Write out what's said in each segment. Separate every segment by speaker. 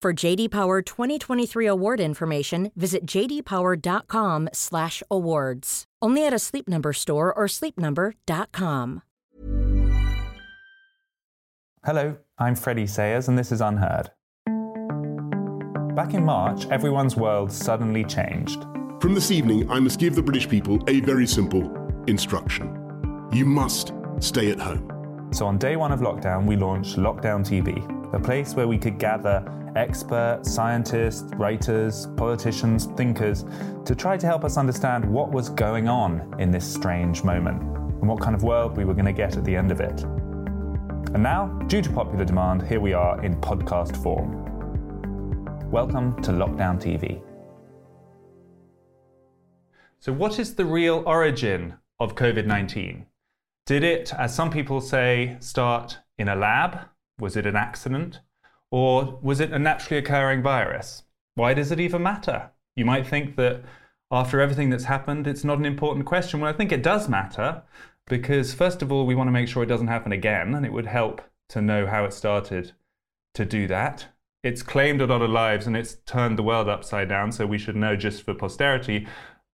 Speaker 1: For JD Power 2023 award information, visit jdpower.com/awards. Only at a Sleep Number store or sleepnumber.com.
Speaker 2: Hello, I'm Freddie Sayers and this is Unheard. Back in March, everyone's world suddenly changed.
Speaker 3: From this evening, I must give the British people a very simple instruction. You must stay at home.
Speaker 2: So on day 1 of lockdown, we launched Lockdown TV, a place where we could gather experts, scientists, writers, politicians, thinkers to try to help us understand what was going on in this strange moment and what kind of world we were going to get at the end of it. And now, due to popular demand, here we are in podcast form. Welcome to Lockdown TV. So, what is the real origin of COVID 19? Did it, as some people say, start in a lab? Was it an accident? Or was it a naturally occurring virus? Why does it even matter? You might think that after everything that's happened, it's not an important question. Well, I think it does matter because, first of all, we want to make sure it doesn't happen again, and it would help to know how it started to do that. It's claimed a lot of lives and it's turned the world upside down, so we should know just for posterity.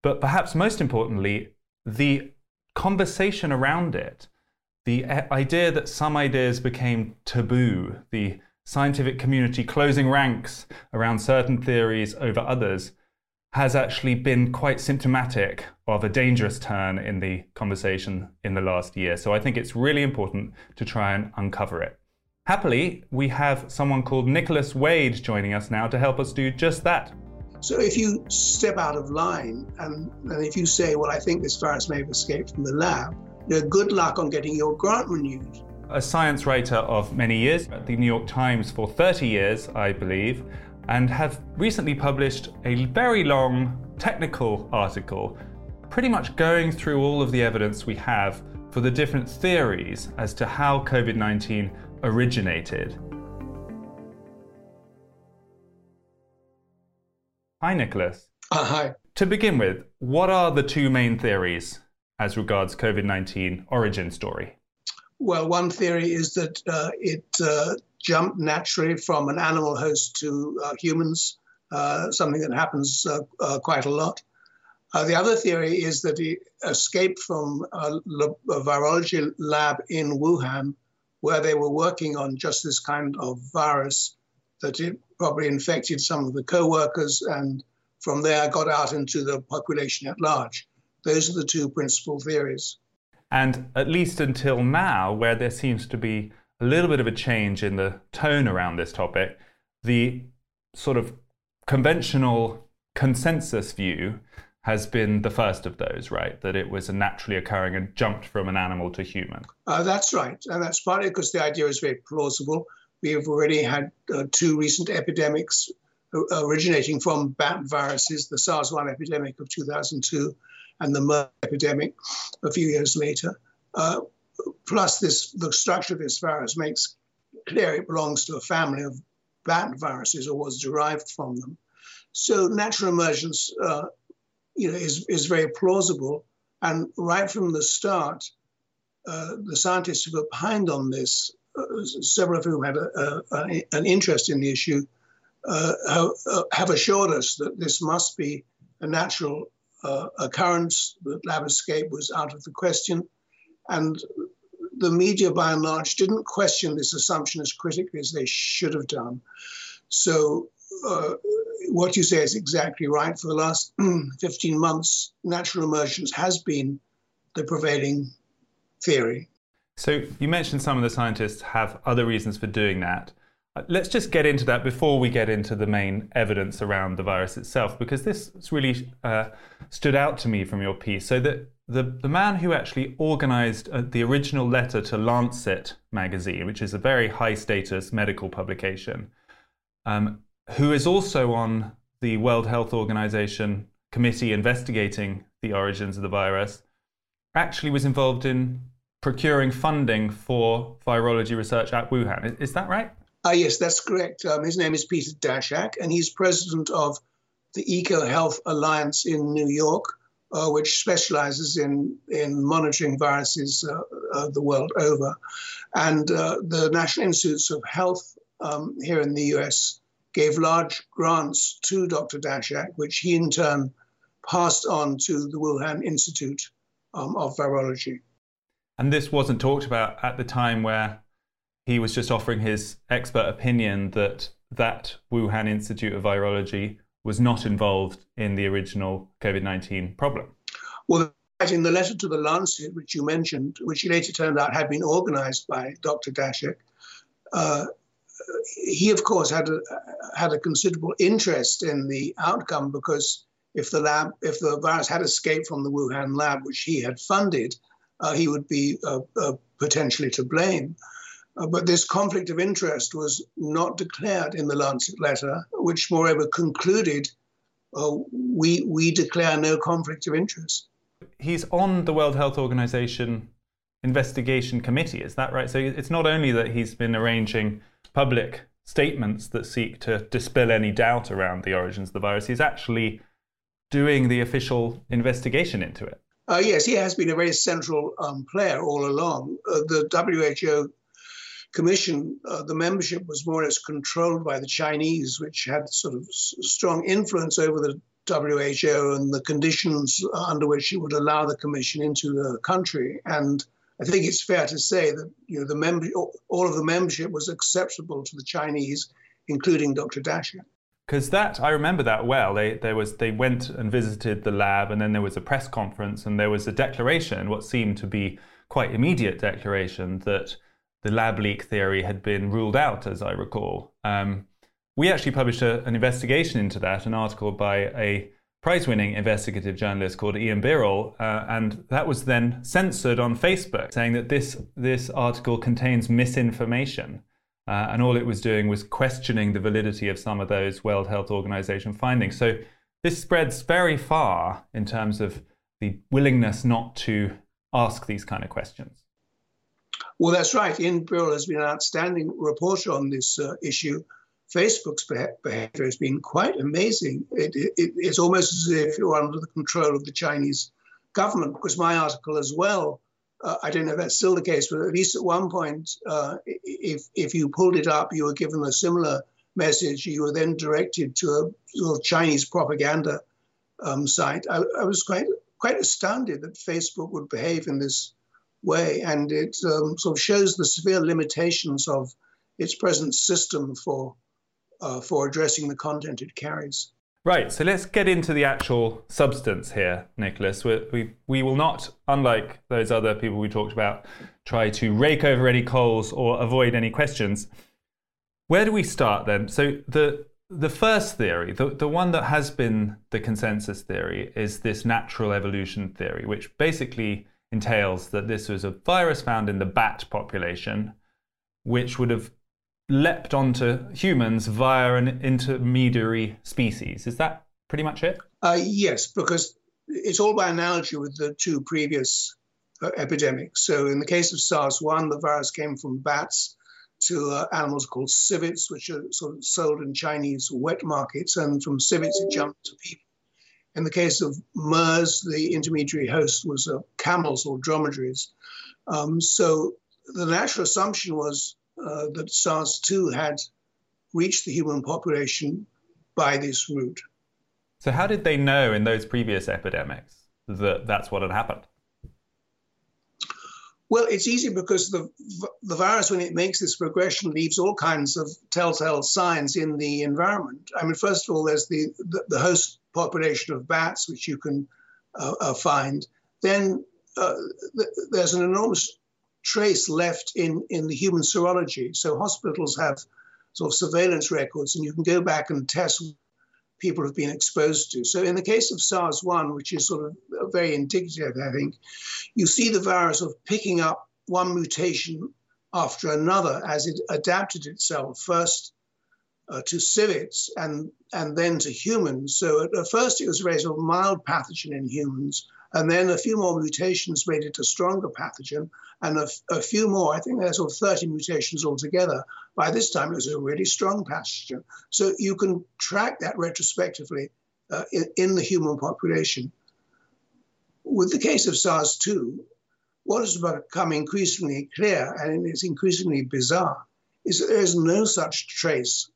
Speaker 2: But perhaps most importantly, the conversation around it, the idea that some ideas became taboo, the scientific community closing ranks around certain theories over others has actually been quite symptomatic of a dangerous turn in the conversation in the last year. So I think it's really important to try and uncover it. Happily, we have someone called Nicholas Wade joining us now to help us do just that.
Speaker 4: So if you step out of line and, and if you say, well, I think this virus may have escaped from the lab, good luck on getting your grant renewed
Speaker 2: a science writer of many years at the New York Times for 30 years, I believe, and have recently published a very long technical article, pretty much going through all of the evidence we have for the different theories as to how COVID 19 originated. Hi, Nicholas.
Speaker 4: Uh, hi.
Speaker 2: To begin with, what are the two main theories as regards COVID 19 origin story?
Speaker 4: Well, one theory is that uh, it uh, jumped naturally from an animal host to uh, humans, uh, something that happens uh, uh, quite a lot. the other theory is that it escaped from a, a, virology lab in Wuhan, where they were working on just this kind of virus, that it probably infected some of the co workers and from there got out into the population at large. Those are the two principal theories.
Speaker 2: And at least until now, where there seems to be a little bit of a change in the tone around this topic, the sort of conventional consensus view has been the first of those, right? That it was a naturally occurring and jumped from an animal to human.
Speaker 4: Uh, that's right. And that's partly because the idea is very plausible. We have already had uh, two recent epidemics originating from bat viruses the SARS 1 epidemic of 2002 and the MERS epidemic a few years later. Uh, plus, this the structure of this virus makes clear it belongs to a family of bat viruses or was derived from them. So natural emergence, uh, you know, is, is very plausible. And right from the start, uh, the scientists who opined on this, uh, several of whom had a, a, an interest in the issue, uh, uh, have assured us that this must be a natural uh, occurrence, that lab escape was out of the question. And the media, by and large, didn't question this assumption as critically as they should have done. So uh, what you say is exactly right. For the last 15 months, natural emergence has been the prevailing theory.
Speaker 2: So you mentioned some of the scientists have other reasons for doing that. Let's just get into that before we get into the main evidence around the virus itself, because this really uh, stood out to me from your piece. So that the, the man who actually organized uh, the original letter to Lancet magazine, which is a very high status medical publication, um, who is also on the World Health Organization committee investigating the origins of the virus, actually was involved in procuring funding for virology research at Wuhan. Is, is that right?
Speaker 4: Uh, yes, that's correct. Um, his name is Peter Daszak, and he's president of the Eco Health Alliance in New York, uh, which specializes in, in monitoring viruses uh, uh the world over. And uh, the National Institutes of Health um, here in the US gave large grants to Dr. Daszak, which he in turn passed on to the Wuhan Institute um, of Virology.
Speaker 2: And this wasn't talked about at the time where he was just offering his expert opinion that that Wuhan Institute of Virology was not involved in the original COVID 19 problem.
Speaker 4: Well, in the letter to the Lancet, which you mentioned, which later turned out had been organized by Dr. Daszak, uh, he, of course, had a, had a considerable interest in the outcome because if the lab, if the virus had escaped from the Wuhan lab, which he had funded, uh, he would be uh, uh potentially to blame. Uh, but this conflict of interest was not declared in the Lancet letter, which, moreover, concluded uh, we we declare no conflict of interest.
Speaker 2: He's on the World Health Organization investigation committee, is that right? So it's not only that he's been arranging public statements that seek to dispel any doubt around the origins of the virus. He's actually doing the official investigation into it.
Speaker 4: Uh, yes, he has been a very central um, player all along. Uh, the WHO Commission, uh, the membership was more or less controlled by the Chinese, which had sort of strong influence over the WHO and the conditions under which it would allow the commission into the country. And I think it's fair to say that you know the member, all of the membership was acceptable to the Chinese, including Dr. Daszak.
Speaker 2: Because that I remember that well. They there was they went and visited the lab, and then there was a press conference, and there was a declaration, what seemed to be quite immediate declaration that the lab leak theory had been ruled out, as I recall. Um, we actually published a, an investigation into that, an article by a prize winning investigative journalist called Ian Birrell, uh, and that was then censored on Facebook, saying that this, this article contains misinformation. Uh, and all it was doing was questioning the validity of some of those World Health Organization findings. So this spreads very far in terms of the willingness not to ask these kind of questions.
Speaker 4: Well, that's right. Ian Birrell has been an outstanding reporter on this uh, issue. Facebook's behavior has been quite amazing. It, it, it's almost as if you're under the control of the Chinese government, because my article as well, uh, I don't know if that's still the case, but at least at one point, uh, if, if you pulled it up, you were given a similar message. You were then directed to a of Chinese propaganda um, site. I, I, was quite quite astounded that Facebook would behave in this way, and it um, sort of shows the severe limitations of its present system for uh, for addressing the content it carries.
Speaker 2: Right, so let's get into the actual substance here, Nicholas. we we, we will not, unlike those other people we talked about, try to rake over any coals or avoid any questions. Where do we start then? So the the first theory, the, the one that has been the consensus theory, is this natural evolution theory, which basically entails that this was a virus found in the bat population, which would have leapt onto humans via an intermediary species. Is that pretty much it?
Speaker 4: Uh, yes, because it's all by analogy with the two previous uh, epidemics. So, in the case of SARS 1, the virus came from bats to uh, animals called civets, which are sort of sold in Chinese wet markets, and from civets it jumped to people. In the case of MERS, the intermediary host was uh, camels or dromedaries. Um, so the natural assumption was uh, that SARS-2 had reached the human population by this route.
Speaker 2: So how did they know in those previous epidemics that that's what had happened?
Speaker 4: Well, it's easy because the the virus, when it makes this progression, leaves all kinds of telltale signs in the environment. I mean, first of all, there's the the, the host population of bats, which you can uh, uh, find. Then uh, th- there's an enormous trace left in in the human serology. So hospitals have sort of surveillance records, and you can go back and test people have been exposed to. So, in the case of SARS 1, which is sort of very indicative, I think, you see the virus of picking up one mutation after another as it adapted itself first uh, to civets and, and then to humans. So, at, at first, it was raised a mild pathogen in humans. And then a few more mutations made it a stronger pathogen, and a, a few more, I think there's sort of 30 mutations altogether. By this time, it was a really strong pathogen. So you can track that retrospectively uh, in, in the human population. With the case of SARS 2, what has become increasingly clear, and it's increasingly bizarre, is that there is no such trace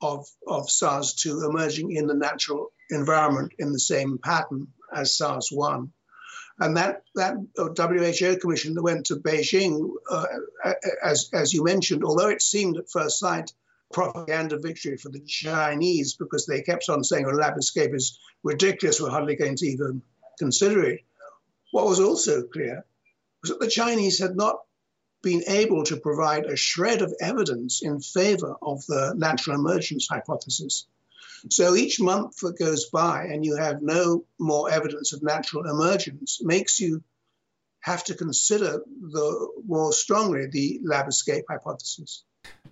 Speaker 4: of, of SARS 2 emerging in the natural environment in the same pattern as SARS 1. And that, that WHO commission that went to Beijing, uh, as, as you mentioned, although it seemed at first sight propaganda victory for the Chinese because they kept on saying, oh, lab escape is ridiculous, we're hardly going to even consider it. What was also clear was that the Chinese had not been able to provide a shred of evidence in favor of the natural emergence hypothesis. So each month that goes by and you have no more evidence of natural emergence makes you have to consider the more strongly the lab escape hypothesis.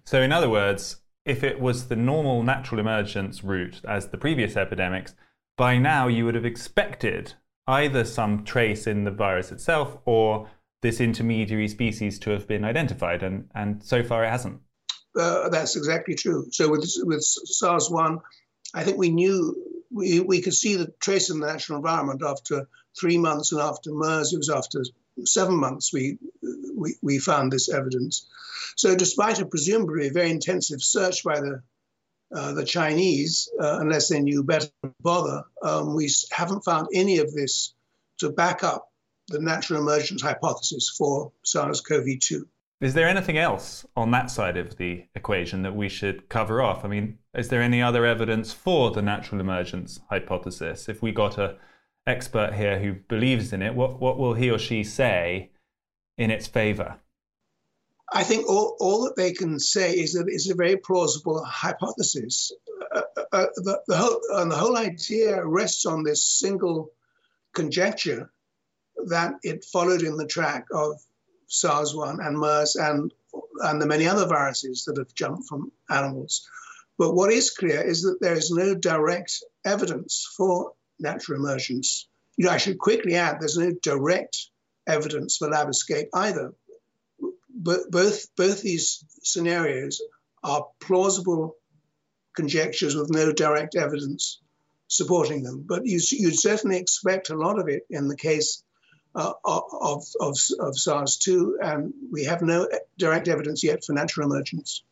Speaker 2: So, in other words, if it was the normal natural emergence route as the previous epidemics, by now you would have expected either some trace in the virus itself or this intermediary species to have been identified, and, and so far it hasn't.
Speaker 4: Uh, that's exactly true. So with with SARS one, I think we knew we, we could see the trace in the natural environment after three months, and after MERS, it was after seven months we, we, we found this evidence. So, despite a presumably very intensive search by the uh, the Chinese, uh, unless they knew better bother, um, we haven't found any of this to back up the natural emergence hypothesis for SARS-CoV-2.
Speaker 2: Is there anything else on that side of the equation that we should cover off? I mean, is there any other evidence for the natural emergence hypothesis? If we got a expert here who believes in it, what, what will he or she say in its favor?
Speaker 4: I think all, all that they can say is that it's a very plausible hypothesis. Uh, uh, uh the, the, whole, and the whole idea rests on this single conjecture that it followed in the track of SARS-1 and MERS and, and the many other viruses that have jumped from animals. But what is clear is that there is no direct evidence for natural emergence. You know, I should quickly add there's no direct evidence for lab escape either. But both, both these scenarios are plausible conjectures with no direct evidence supporting them. But you, you'd certainly expect a lot of it in the case uh, of, of, of SARS-2, and we have no direct evidence yet for natural emergence.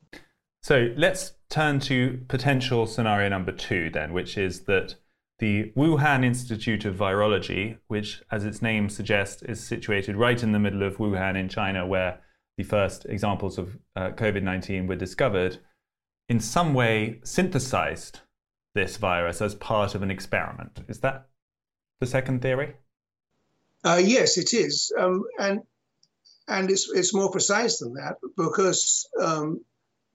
Speaker 2: So let's turn to potential scenario number two, then, which is that the Wuhan Institute of Virology, which, as its name suggests, is situated right in the middle of Wuhan in China, where the first examples of uh, COVID 19 were discovered, in some way synthesized this virus as part of an experiment. Is that the second theory?
Speaker 4: Uh, yes, it is, um, and and it's it's more precise than that because um,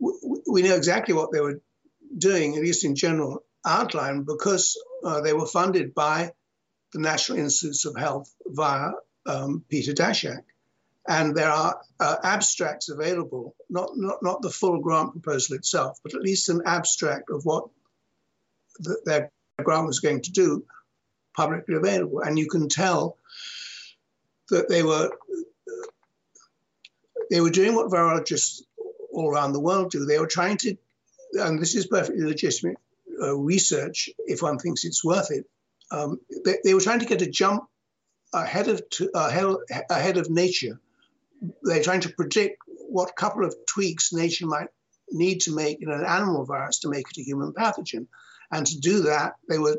Speaker 4: w- we know exactly what they were doing, at least in general outline, because uh, they were funded by the National Institutes of Health via um, Peter Daszak. And there are uh, abstracts available, not, not, not the full grant proposal itself, but at least an abstract of what the, their grant was going to do publicly available. And you can tell that they were they were doing what virologists all around the world do. They were trying to, and this is perfectly legitimate uh, research if one thinks it's worth it. Um, they, they, were trying to get a jump ahead of ahead of nature. They're trying to predict what couple of tweaks nature might need to make in an animal virus to make it a human pathogen, and to do that, they were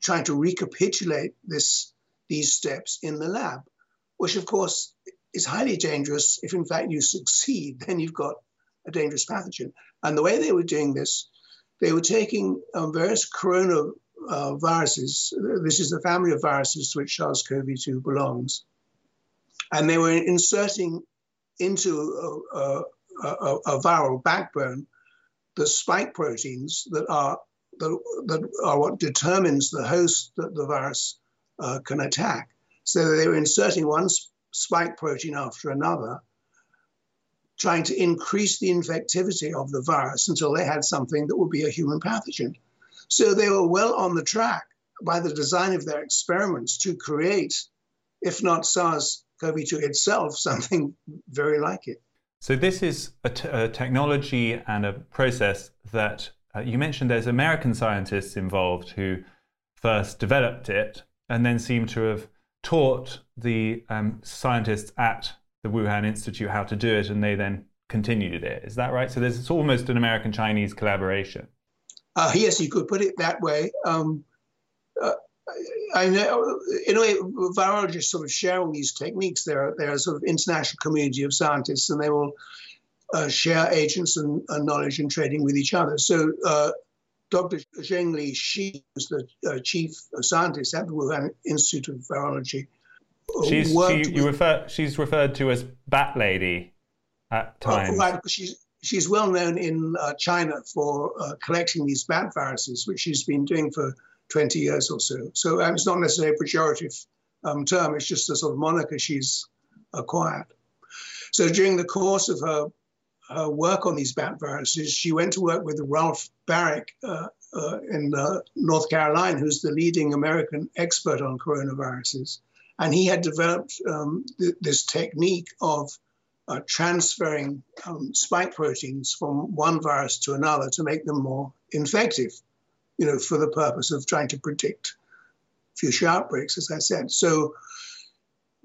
Speaker 4: trying to recapitulate this these steps in the lab, which of course is highly dangerous. If in fact you succeed, then you've got a dangerous pathogen. And the way they were doing this, they were taking um, various corona uh, viruses. This is the family of viruses to which SARS-CoV-2 belongs, and they were inserting into a, a, a, a viral backbone the spike proteins that are that are what determines the host that the virus uh, can attack. So they were inserting one spike protein after another, trying to increase the infectivity of the virus until they had something that would be a human pathogen. So they were well on the track by the design of their experiments to create, if not SARS CoV 2 itself, something very like it.
Speaker 2: So, this is a, t- a technology and a process that uh, you mentioned there's American scientists involved who first developed it and then seem to have taught the um, scientists at the Wuhan Institute how to do it, and they then continued it. Is that right? So there's almost an American Chinese collaboration.
Speaker 4: Uh, yes, you could put it that way. Um, uh, I know, in a way, virologists sort of share all these techniques. They're, they're a sort of international community of scientists, and they will uh, share agents and, and, knowledge and trading with each other. So, uh, Dr. Zhengli Shi is the uh, chief scientist at the Wuhan Institute of Virology.
Speaker 2: Uh, she's, she, you refer, she's referred to as Bat Lady at oh, times.
Speaker 4: right, she's, she's well known in uh, China for uh, collecting these bat viruses, which she's been doing for 20 years or so. So um, it's not necessarily a pejorative um, term, it's just a sort of moniker she's acquired. So during the course of her, her work on these bat viruses, she went to work with Ralph Baric uh, uh, in uh, North Carolina, who's the leading American expert on coronaviruses. And he had developed um, th- this technique of uh, transferring um, spike proteins from one virus to another to make them more infective you know, for the purpose of trying to predict future outbreaks, as I said. So,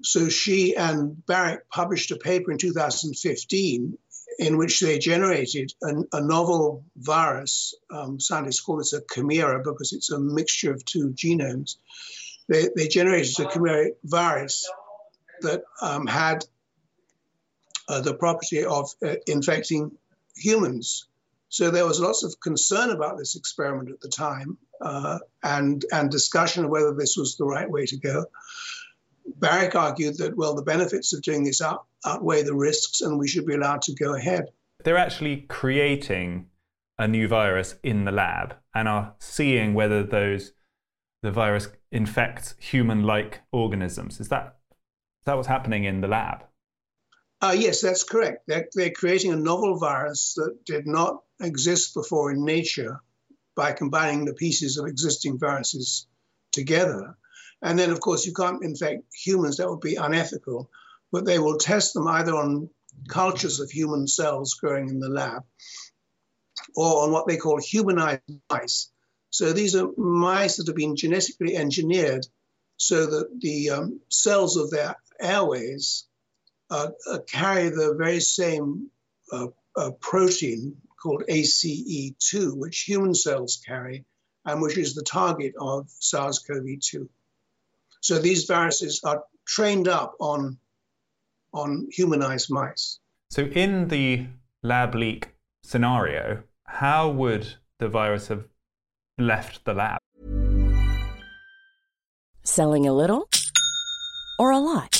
Speaker 4: so she and Baric published a paper in 2015 in which they generated a, a novel virus. Um, scientists call this a chimera because it's a mixture of two genomes. They, they generated a chimeric virus that um, had uh, the property of uh, infecting humans so there was lots of concern about this experiment at the time uh, and, and discussion of whether this was the right way to go. Baric argued that, well, the benefits of doing this out, outweigh the risks and we should be allowed to go ahead.
Speaker 2: They're actually creating a new virus in the lab and are seeing whether those the virus infects human-like organisms. Is that is that what's happening in the lab?
Speaker 4: Uh, yes, that's correct. They're, they're creating a novel virus that did not exist before in nature by combining the pieces of existing viruses together. And then, of course, you can't infect humans, that would be unethical, but they will test them either on cultures of human cells growing in the lab or on what they call humanized mice. So these are mice that have been genetically engineered so that the um, cells of their airways uh, uh, carry the very same uh, uh protein called ACE2, which human cells carry, and which is the target of SARS CoV 2. So these viruses are trained up on, on humanized mice.
Speaker 2: So, in the lab leak scenario, how would the virus have left the lab?
Speaker 1: Selling a little or a lot?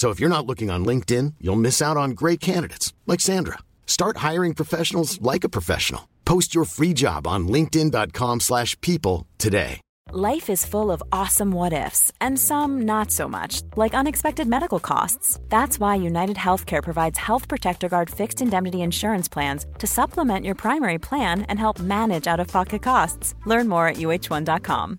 Speaker 5: So if you're not looking on LinkedIn, you'll miss out on great candidates like Sandra. Start hiring professionals like a professional. Post your free job on linkedin.com/people today.
Speaker 6: Life is full of awesome what ifs, and some not so much, like unexpected medical costs. That's why United Healthcare provides Health Protector Guard fixed indemnity insurance plans to supplement your primary plan and help manage out of pocket costs. Learn more at uh1.com.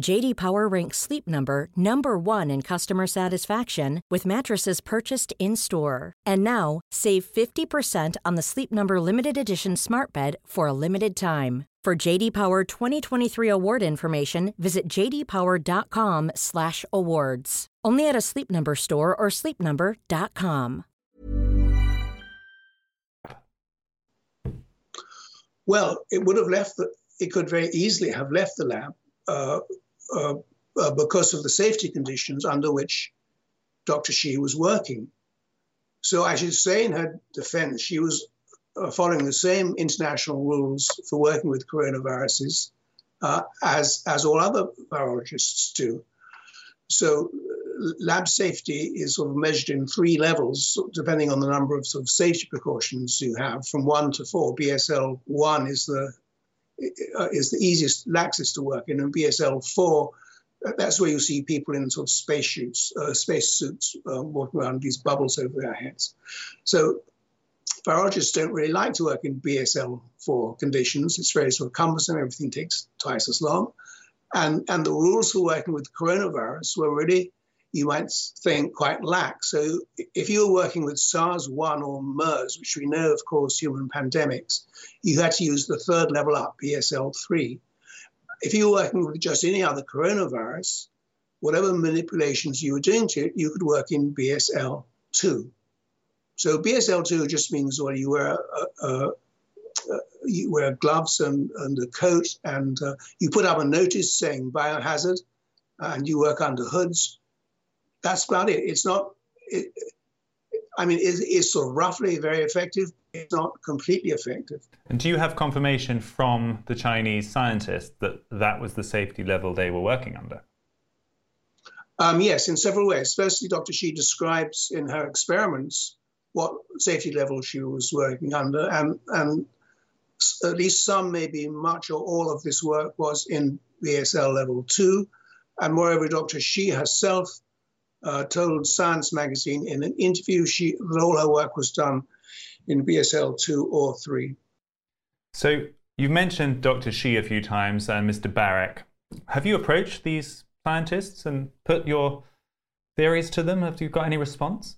Speaker 1: JD Power ranks Sleep Number number 1 in customer satisfaction with mattresses purchased in-store. And now, save 50% on the Sleep Number limited edition Smart Bed for a limited time. For JD Power 2023 award information, visit jdpower.com/awards. Only at a Sleep Number store or sleepnumber.com.
Speaker 4: Well, it would have left the, it could very easily have left the lab uh, uh, uh, because of the safety conditions under which Dr. Shi was working. So I should say in her defense, she was uh, following the same international rules for working with coronaviruses uh, as, as all other virologists do. So lab safety is sort of measured in three levels, depending on the number of sort of safety precautions you have, from one to four. BSL one is the is the easiest, laxest to work in, and BSL four. That's where you see people in sort of space suits, uh, space suits, uh, walking around these bubbles over their heads. So virologists don't really like to work in BSL four conditions. It's very sort of cumbersome. Everything takes twice as long, and and the rules for working with coronavirus were really you might think quite lax. So if you were working with SARS-1 or MERS, which we know of course human pandemics, you had to use the third level up, BSL-3. If you were working with just any other coronavirus, whatever manipulations you were doing to it, you could work in BSL-2. So BSL-2 just means well, you wear a, a, a you wear gloves and, and a coat, and uh, you put up a notice saying biohazard, and you work under hoods that's about it. It's not. It, I mean, it, it's sort of roughly very effective. It's not completely effective.
Speaker 2: And do you have confirmation from the Chinese scientists that that was the safety level they were working under?
Speaker 4: Um, yes, in several ways. Firstly, Dr. Shi describes in her experiments what safety level she was working under, and, and at least some, maybe much or all of this work was in BSL level two. And moreover, Dr. Shi herself uh, told Science magazine in an interview she, that all her work was done in BSL 2 or 3.
Speaker 2: So you've mentioned Dr. Shi a few times and Mr. Baric. Have you approached these scientists and put your theories to them? Have you got any response?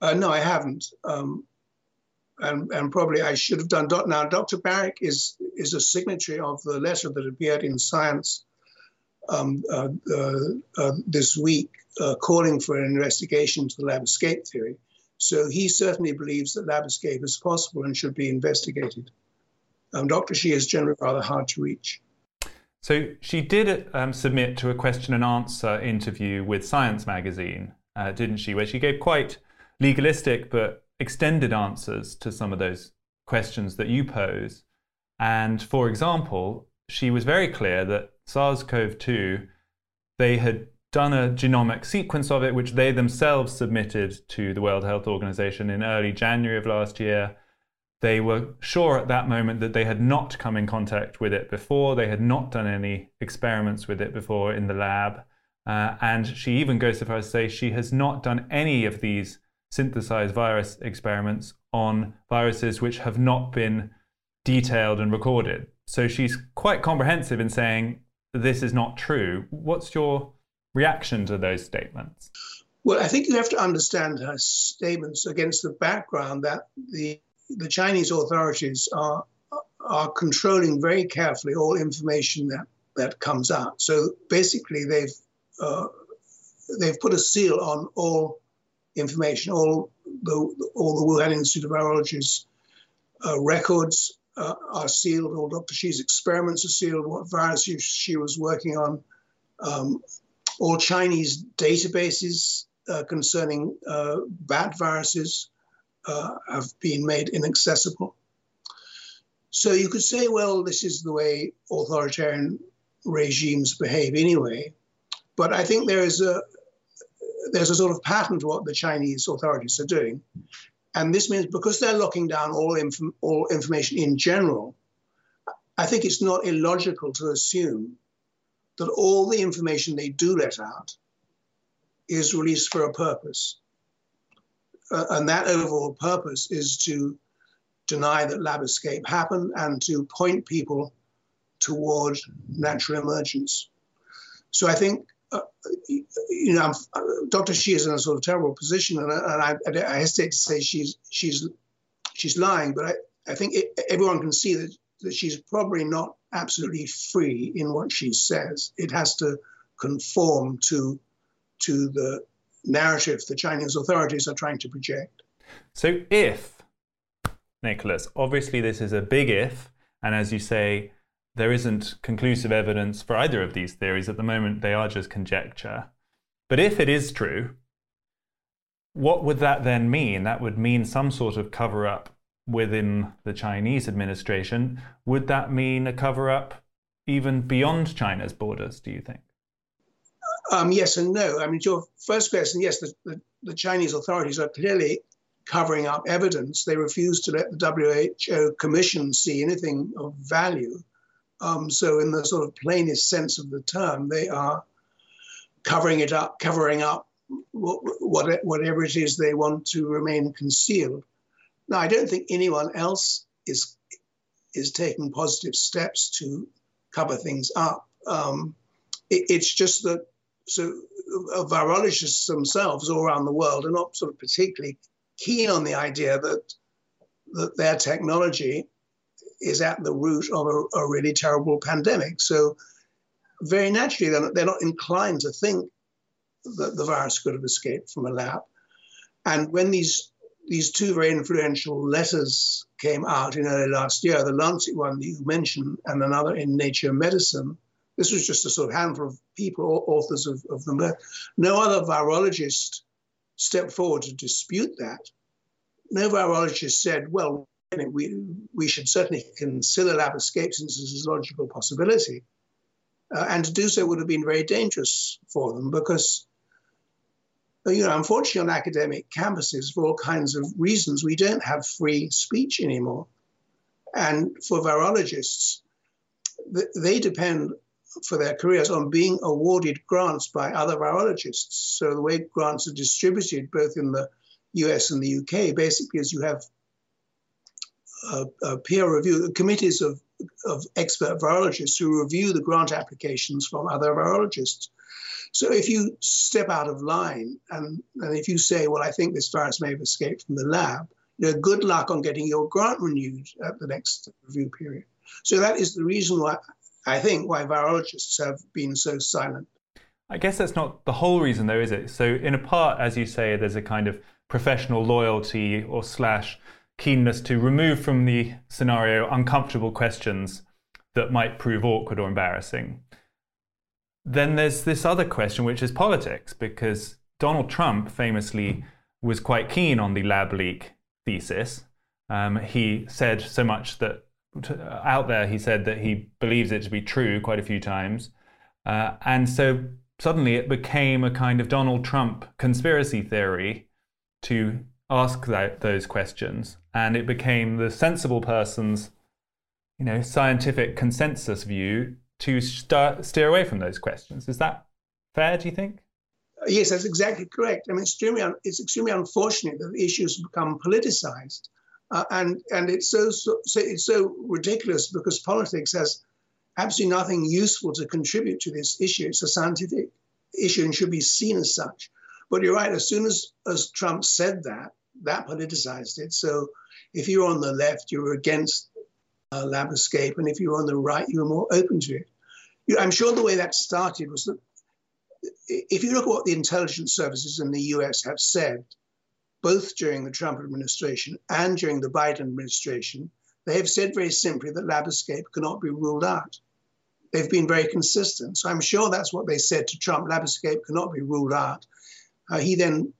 Speaker 4: Uh, no, I haven't. Um, and, and, probably I should have done. Now, Dr. Baric is, is a signatory of the letter that appeared in Science um, uh, uh, uh, this week calling for an investigation to the lab escape theory. So he certainly believes that lab escape is possible and should be investigated. Um, Dr. Shi is generally rather hard to reach.
Speaker 2: So she did um, submit to a question and answer interview with Science magazine, uh, didn't she? Where she gave quite legalistic but extended answers to some of those questions that you pose. And for example, she was very clear that SARS CoV 2, they had done a genomic sequence of it, which they themselves submitted to the World Health Organization in early January of last year. They were sure at that moment that they had not come in contact with it before. They had not done any experiments with it before in the lab. Uh, and she even goes so far as to say she has not done any of these synthesized virus experiments on viruses which have not been detailed and recorded. So she's quite comprehensive in saying this is not true. What's your reaction to those statements?
Speaker 4: Well, I think you have to understand her statements against the background that the the Chinese authorities are are controlling very carefully all information that that comes out. So basically, they've uh, they've put a seal on all information, all the all the Wuhan Institute of Virology's uh, records, uh, are sealed, all Dr. Shi's experiments are sealed, what virus she, she was working on. Um, all Chinese databases uh, concerning uh, bat viruses uh, have been made inaccessible. So you could say, well, this is the way authoritarian regimes behave anyway. But I think there is a there's a sort of pattern to what the Chinese authorities are doing, and this means because they're locking down all inf- all information in general, I think it's not illogical to assume that all the information they do let out is released for a purpose. Uh, and that overall purpose is to deny that lab escape happened and to point people toward natural emergence. So I think, uh, you know, Dr. Shi is in a sort of terrible position, and, I, and I, I, hesitate to say she's she's she's lying, but I, I think it, everyone can see that, that she's probably not absolutely free in what she says. It has to conform to to the narrative the Chinese authorities are trying to project.
Speaker 2: So, if, Nicholas, obviously this is a big if, and as you say, there isn't conclusive evidence for either of these theories at the moment, they are just conjecture. But if it is true, what would that then mean? That would mean some sort of cover up within the Chinese administration. Would that mean a cover up even beyond China's borders, do you think?
Speaker 4: Um, yes and no. I mean, to your first question, yes, the, the, the, Chinese authorities are clearly covering up evidence. They refuse to let the WHO Commission see anything of value. Um, so, in the sort of plainest sense of the term, they are covering it up, covering up what, what, whatever it is they want to remain concealed. Now, I don't think anyone else is is taking positive steps to cover things up. Um, it, it's just that so uh, virologists themselves all around the world are not sort of particularly keen on the idea that that their technology is at the root of a, a really terrible pandemic. So very naturally, they're not, they're not inclined to think that the virus could have escaped from a lab. And when these these two very influential letters came out in early last year, the Lancet one that you mentioned, and another in Nature Medicine, this was just a sort of handful of people, authors of, of them. No other virologist stepped forward to dispute that. No virologist said, well, we, we should certainly consider lab escapes as a logical possibility. Uh, and to do so would have been very dangerous for them because, you know, unfortunately, on academic campuses, for all kinds of reasons, we don't have free speech anymore. And for virologists, they depend for their careers on being awarded grants by other virologists. So the way grants are distributed, both in the US and the UK, basically is you have a, a peer review committees of, of expert virologists who review the grant applications from other virologists. So if you step out of line and, and if you say, well, I think this virus may have escaped from the lab, you know, good luck on getting your grant renewed at the next review period. So that is the reason why I think, why virologists have been so silent.
Speaker 2: I guess that's not the whole reason, though, is it? So, in a part, as you say, there's a kind of professional loyalty or slash keenness to remove from the scenario uncomfortable questions that might prove awkward or embarrassing. Then there's this other question, which is politics, because Donald Trump famously was quite keen on the lab leak thesis. Um, he said so much that out there, he said that he believes it to be true quite a few times. Uh, and so suddenly it became a kind of Donald Trump conspiracy theory to ask that, those questions. And it became the sensible person's you know, scientific consensus view to start, steer away from those questions. Is that fair, do you think?
Speaker 4: Yes, that's exactly correct. I mean, extremely it's extremely unfortunate that the issues become politicized. Uh, and and it's so, so, so it's so ridiculous because politics has absolutely nothing useful to contribute to this issue. It's a scientific issue and should be seen as such. But you're right. As soon as as Trump said that, that politicized it. So if you're on the left, you're against uh, lab escape, and if you're on the right, you're more open to it. You, I'm sure the way that started was that if you look at what the intelligence services in the U.S. have said both during the Trump administration and during the Biden administration, they have said very simply that lab escape cannot be ruled out. they've been very consistent. So I'm sure that's what they said to Trump. Lab escape cannot be ruled out. Uh, he then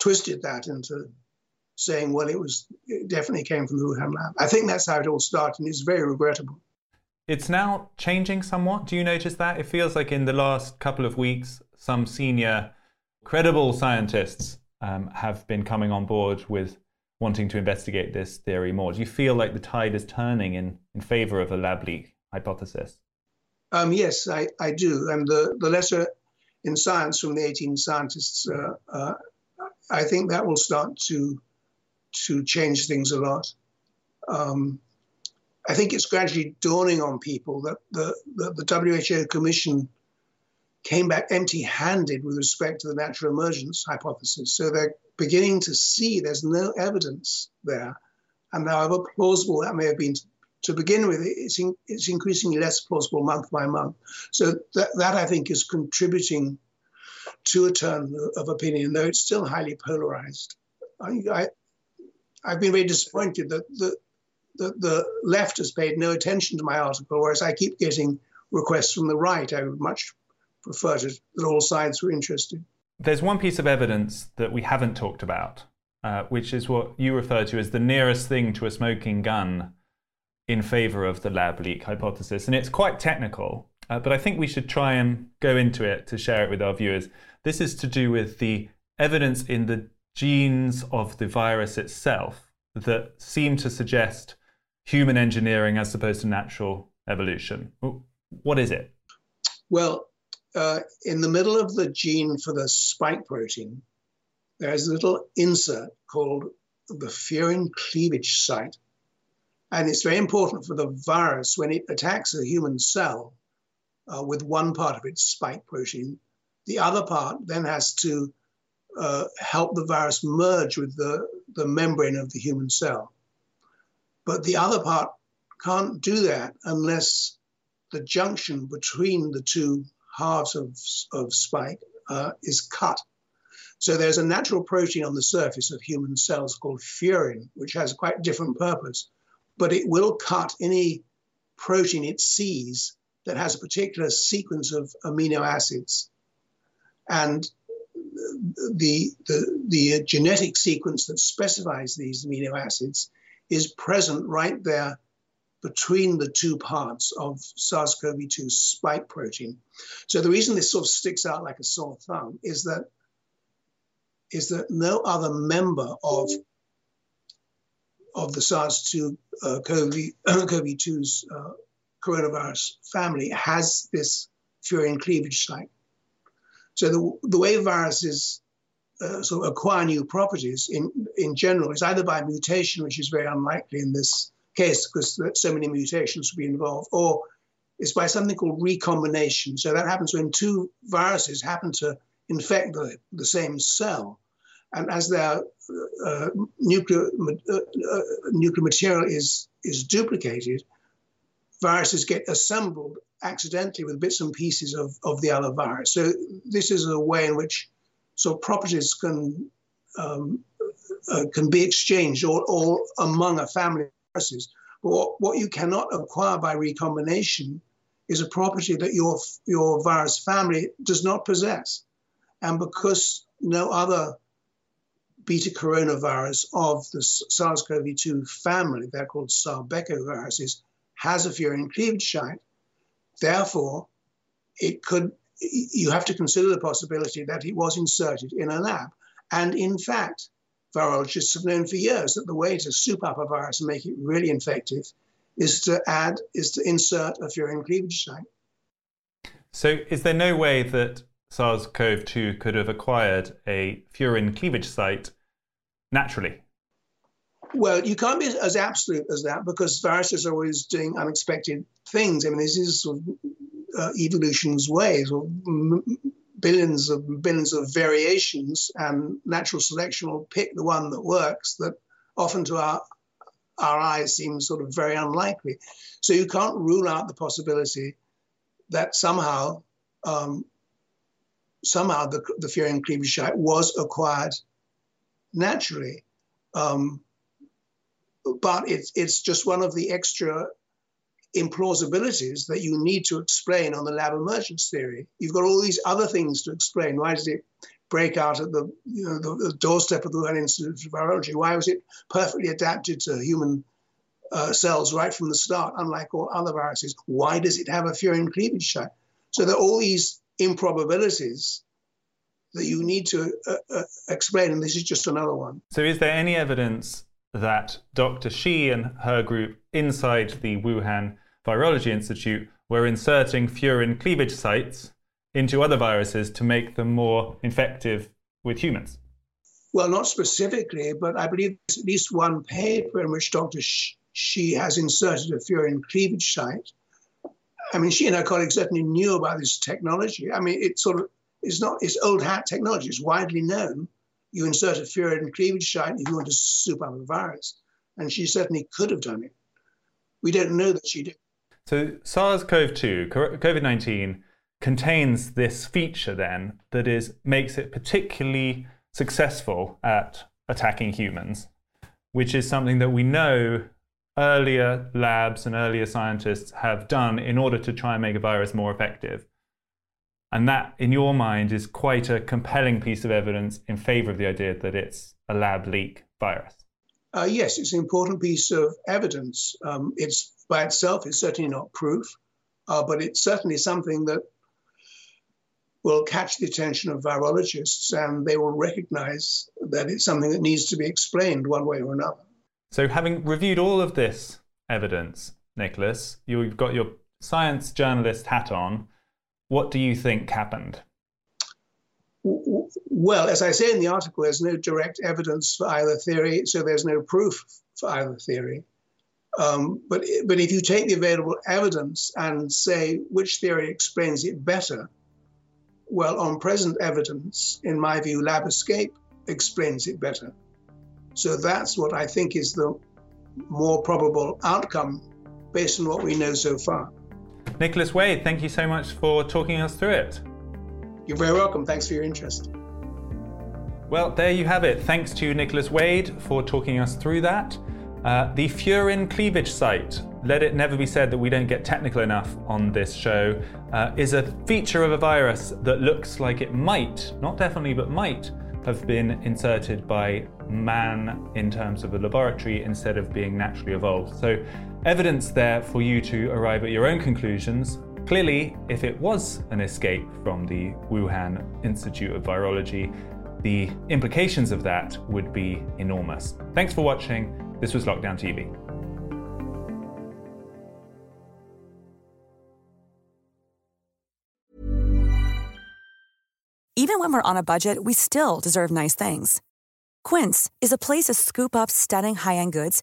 Speaker 4: twisted that into saying, well, it was it definitely came from the Wuhan lab. I think that's how it all started, and it's very regrettable.
Speaker 2: It's now changing somewhat. Do you notice that? It feels like in the last couple of weeks, some senior, credible scientists um, have been coming on board with wanting to investigate this theory more. Do you feel like the tide is turning in, in favor of a lab leak hypothesis?
Speaker 4: Um, yes, I, I do. And the, the letter in Science from the 18 scientists, uh, uh, I think that will start to to change things a lot. Um, I think it's gradually dawning on people that the, the, WHO Commission came back empty handed with respect to the natural emergence hypothesis. So they're beginning to see there's no evidence there. And however plausible that may have been to begin with, it's, in, it's increasingly less plausible month by month. So that, that, I think, is contributing to a turn of opinion, though it's still highly polarized. I, have been very disappointed that the, the, the left has paid no attention to my article, whereas I keep getting requests from the right. I would much prefer to, that all sides were interested.
Speaker 2: There's one piece of evidence that we haven't talked about, uh, which is what you refer to as the nearest thing to a smoking gun in favor of the lab leak hypothesis. And it's quite technical, uh, but I think we should try and go into it to share it with our viewers. This is to do with the evidence in the genes of the virus itself that seem to suggest human engineering as opposed to natural evolution. What is it?
Speaker 4: Well, uh, in the middle of the gene for the spike protein, there's a little insert called the furin cleavage site. And it's very important for the virus when it attacks a human cell uh, with one part of its spike protein. The other part then has to uh, help the virus merge with the, the membrane of the human cell. But the other part can't do that unless the junction between the two halves of, of spike uh, is cut. So there's a natural protein on the surface of human cells called furin, which has a quite different purpose, but it will cut any protein it sees that has a particular sequence of amino acids. And the, the, the genetic sequence that specifies these amino acids is present right there between the two parts of SARS-CoV-2 spike protein. So the reason this sort of sticks out like a sore thumb is that is that no other member of of the SARS-2 uh, CoV-2's uh, coronavirus family has this furin cleavage site. So the, the way viruses uh, sort of acquire new properties in, in general is either by mutation, which is very unlikely in this case because so many mutations would be involved, or it's by something called recombination. So that happens when two viruses happen to infect the, the same cell. And as their uh, nuclear, uh, uh, nuclear material is, is duplicated, viruses get assembled accidentally with bits and pieces of, of the other virus. So this is a way in which so properties can um, uh, can be exchanged or, or among a family of viruses. But what, what you cannot acquire by recombination is a property that your your virus family does not possess, and because no other beta coronavirus of the SARS-CoV-2 family, they're called SARS-Beco viruses, has a furin cleavage site. Therefore, it could you have to consider the possibility that it was inserted in a lab. And in fact, virologists have known for years that the way to soup up a virus and make it really infective is to add, is to insert a furin cleavage site.
Speaker 2: So, is there no way that SARS CoV 2 could have acquired a furin cleavage site naturally?
Speaker 4: Well, you can't be as absolute as that because viruses are always doing unexpected things. I mean, this is sort of uh, evolution's ways, or billions of billions of variations, and natural selection will pick the one that works. That often to our our eyes seems sort of very unlikely. So you can't rule out the possibility that somehow um, somehow the, the furin cleavage site was acquired naturally. Um, but it's, it's just one of the extra implausibilities that you need to explain on the lab emergence theory. You've got all these other things to explain. Why did it break out at the, you know, the, the doorstep of the Wuhan Institute of Virology? Why was it perfectly adapted to human uh, cells right from the start, unlike all other viruses? Why does it have a furin cleavage site? So there are all these improbabilities that you need to uh, uh, explain, and this is just another one.
Speaker 2: So, is there any evidence that Dr. Shi and her group inside the Wuhan Virology Institute were inserting furin cleavage sites into other viruses to make them more infective with humans?
Speaker 4: Well, not specifically, but I believe there's at least one paper in which Dr. Shi has inserted a furin cleavage site. I mean, she and her colleagues certainly knew about this technology. I mean, it sort of it's not it's old hat technology. It's widely known. You insert a furin cleavage site if you want to soup up a virus, and she certainly could have done it. We don't know that she did.
Speaker 2: So SARS-CoV-2, COVID-19, contains this feature then that is makes it particularly successful at attacking humans, which is something that we know earlier labs and earlier scientists have done in order to try and make a virus more effective. And that, in your mind, is quite a compelling piece of evidence in favor of the idea that it's a lab leak virus.
Speaker 4: Uh, yes, it's an important piece of evidence. Um, it's by itself, it's certainly not proof, uh, but it's certainly something that will catch the attention of virologists and they will recognize that it's something that needs to be explained one way or another.
Speaker 2: So, having reviewed all of this evidence, Nicholas, you've got your science journalist hat on. What do you think happened?
Speaker 4: Well, as I say in the article, there's no direct evidence for either theory, so there's no proof for either theory. Um, but, but if you take the available evidence and say which theory explains it better, well, on present evidence, in my view, Lab Escape explains it better. So that's what I think is the more probable outcome based on what we know so far.
Speaker 2: Nicholas Wade, thank you so much for talking us through it.
Speaker 4: You're very welcome. Thanks for your interest.
Speaker 2: Well, there you have it. Thanks to Nicholas Wade for talking us through that. Uh, the furin cleavage site, let it never be said that we don't get technical enough on this show, uh, is a feature of a virus that looks like it might, not definitely, but might have been inserted by man in terms of a laboratory instead of being naturally evolved. So, evidence there for you to arrive at your own conclusions. Clearly, if it was an escape from the Wuhan Institute of Virology, the implications of that would be enormous. Thanks for watching. This was Lockdown TV.
Speaker 7: Even when we're on a budget, we still deserve nice things. Quince is a place to scoop up stunning high end goods